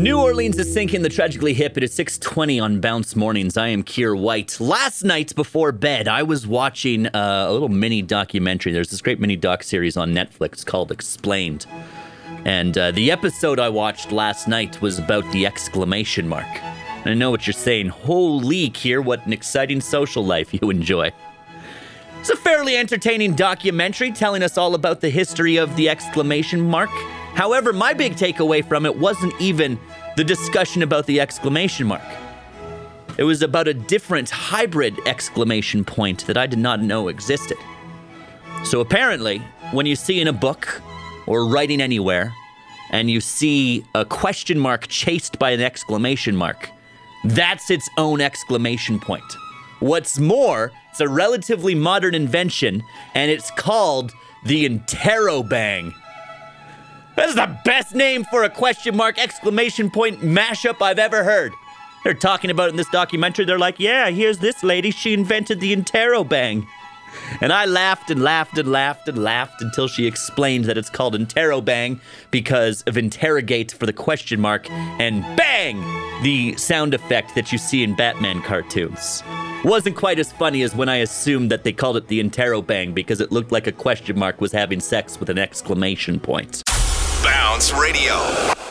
New Orleans is sinking the tragically hip. It is 620 on Bounce Mornings. I am Kier White. Last night before bed, I was watching uh, a little mini documentary. There's this great mini doc series on Netflix called Explained. And uh, the episode I watched last night was about the exclamation mark. I know what you're saying. Holy, Kier, what an exciting social life you enjoy. It's a fairly entertaining documentary telling us all about the history of the exclamation mark. However, my big takeaway from it wasn't even the discussion about the exclamation mark. It was about a different hybrid exclamation point that I did not know existed. So apparently, when you see in a book or writing anywhere and you see a question mark chased by an exclamation mark, that's its own exclamation point. What's more, it's a relatively modern invention and it's called the interrobang. That's the best name for a question mark exclamation point mashup I've ever heard. They're talking about in this documentary. They're like, yeah, here's this lady. She invented the interrobang. And I laughed and laughed and laughed and laughed until she explained that it's called interrobang because of interrogate for the question mark and bang, the sound effect that you see in Batman cartoons. Wasn't quite as funny as when I assumed that they called it the interrobang because it looked like a question mark was having sex with an exclamation point. Bounce Radio.